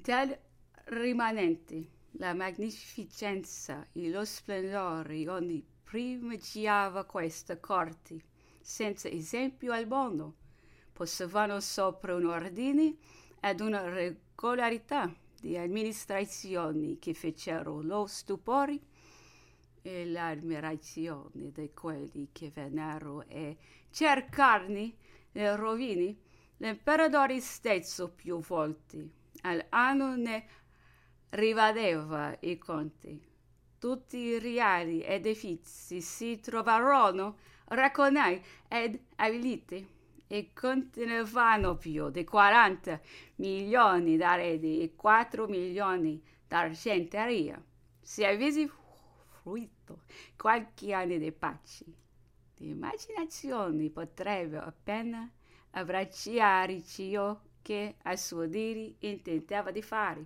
del rimanente, la magnificenza e lo splendore ogni primeggiava questa corte, senza esempio al mondo. Posavano sopra un ordine ed una regolarità di amministrazione che fecero lo stupore e l'ammirazione di quelli che vennero a cercarne le rovine. L'imperatore stesso più volte all'anno ne rivadeva i conti. Tutti i reali edifici si trovarono racconati ed abiliti e contenevano più di 40 milioni d'arredi e 4 milioni d'argenteria. Se avessi fruito qualche anno di pace, l'immaginazione potrebbe appena abbracciare ciò che a suo dire intendeva di fare.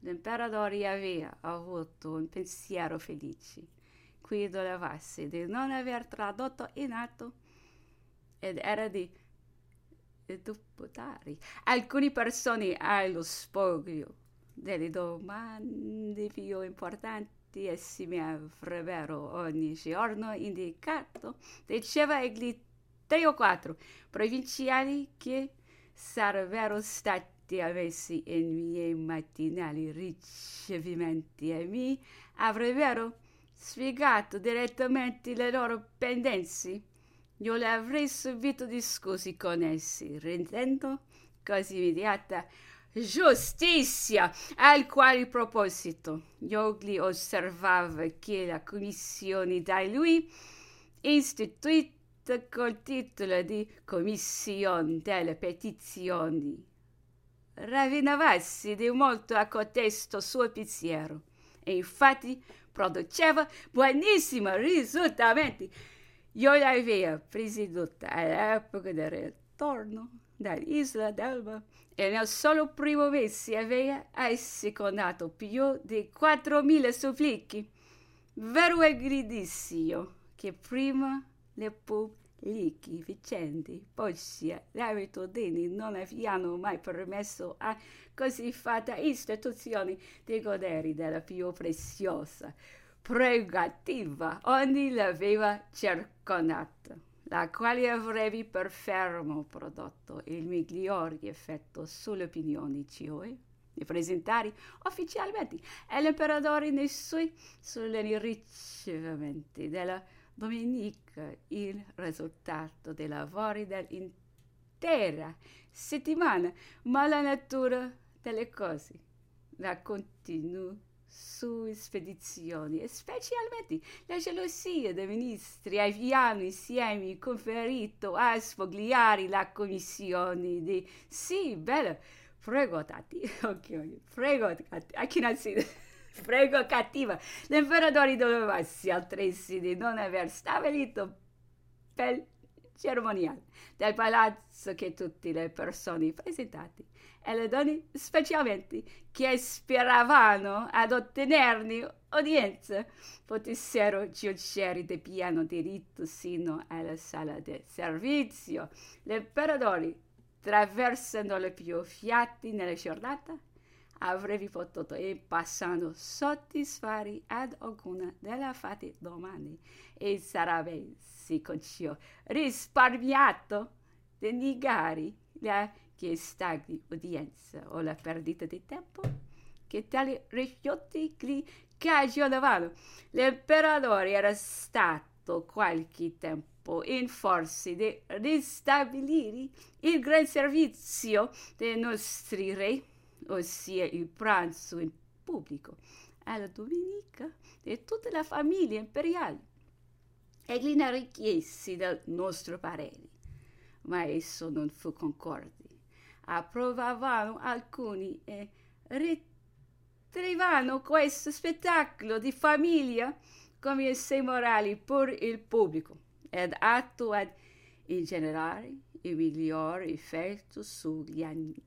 L'imperatore aveva avuto un pensiero felice, qui dolevasi di non aver tradotto in atto ed era di dubitare alcune persone allo spoglio delle domande più importanti essi mi avrebbero ogni giorno indicato diceva egli tre o quattro provinciali che sarebbero stati ammessi in miei mattinali ricevimenti e mi avrebbero spiegato direttamente le loro pendenze io le avrei subito discussi con essi, rendendo così immediata giustizia al quale proposito. Io gli osservava che la commissione da lui istituita col titolo di Commissione delle petizioni ravvinavasi di molto a cotesto suo pensiero e infatti produceva buonissimi risultati io l'avevo presieduta all'epoca del ritorno dall'isola d'Elba e nel solo primo mese aveva assecondato più di 4.000 supplichi. Vero è gridissimo che prima le pubbliche vicende, poi sia le abitudini non abbiano mai permesso a così fatta istituzione di godere della più preziosa pregativa ogni l'aveva circondata, la quale avrebbe per fermo prodotto il miglior effetto sulle opinioni, cioè di presentare ufficialmente all'imperatore nei suoi solenni ricevimenti della domenica il risultato dei lavori dell'intera settimana, ma la natura delle cose la continua su spedizioni specialmente la gelosia dei ministri avevano insieme conferito a sfogliare la commissione di sì, bella, prego Tati, ok, prego Tati, a si prego cattiva, l'imperatore doveva altresì di non aver stabilito per cerimoniale del palazzo che tutte le persone presentate e le donne specialmente che speravano ad ottenerne udienza potessero giungere di piano diritto sino alla sala del servizio. L'imperatore, traversando le più fiati nella giornata, avrebbe potuto e passando soddisfare ad alcuna delle fatte domande e sarebbe, si concio, risparmiato di negare la chiesta di udienza o la perdita di tempo che tali rifiuti gli cagionavano. L'imperatore era stato qualche tempo in forza di ristabilire il gran servizio dei nostri re ossia il pranzo in pubblico, alla domenica di tutta la famiglia imperiale. Egli ne richiesi del nostro parere, ma esso non fu concorde. Approvavano alcuni e ritrivano questo spettacolo di famiglia come se morali pur il pubblico ed atto ad in generale il migliore effetto sugli animi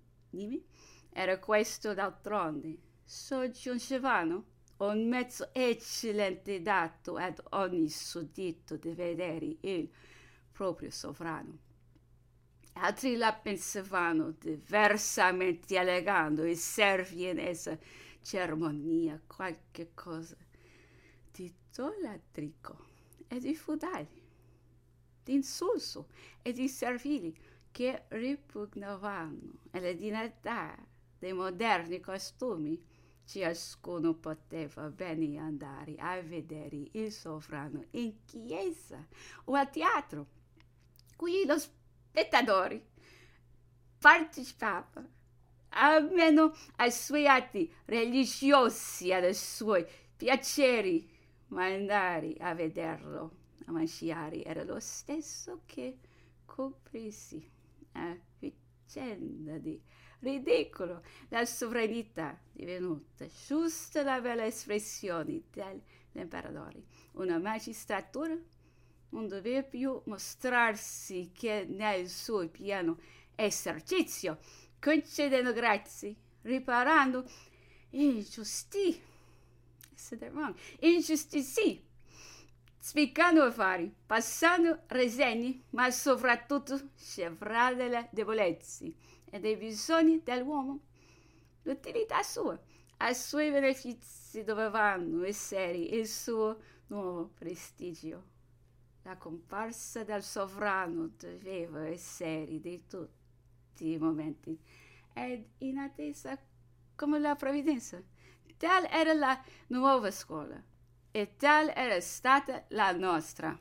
era questo d'altronde. Soggiungevano un mezzo eccellente dato ad ogni suddito di vedere il proprio sovrano. Altri la pensavano diversamente, allegando i servi in essa cerimonia qualche cosa di idolatrico e di feudali, di insulso e di servili che ripugnavano alla dignità dei moderni costumi. Ciascuno poteva bene andare a vedere il sovrano in chiesa o a teatro. Qui lo spettatori partecipava almeno ai suoi atti religiosi, ai suoi piaceri, ma andare a vederlo, a mangiare, era lo stesso che coprirsi a vicenda di ridicolo. La sovranità divenuta giusta la bella espressione dell'imperatore, una magistratura? Non doveva più mostrarsi che nel suo piano esercizio, concedendo grazie, riparando ingiusti, ingiustizie, spiccando affari, passando resegni, ma soprattutto scevrare delle debolezze e dei bisogni dell'uomo. L'utilità sua, ai suoi benefici dovevano essere il suo nuovo prestigio. La comparsa del sovrano doveva essere di tutti i momenti ed in attesa come la provvidenza. Tal era la nuova scuola e tal era stata la nostra.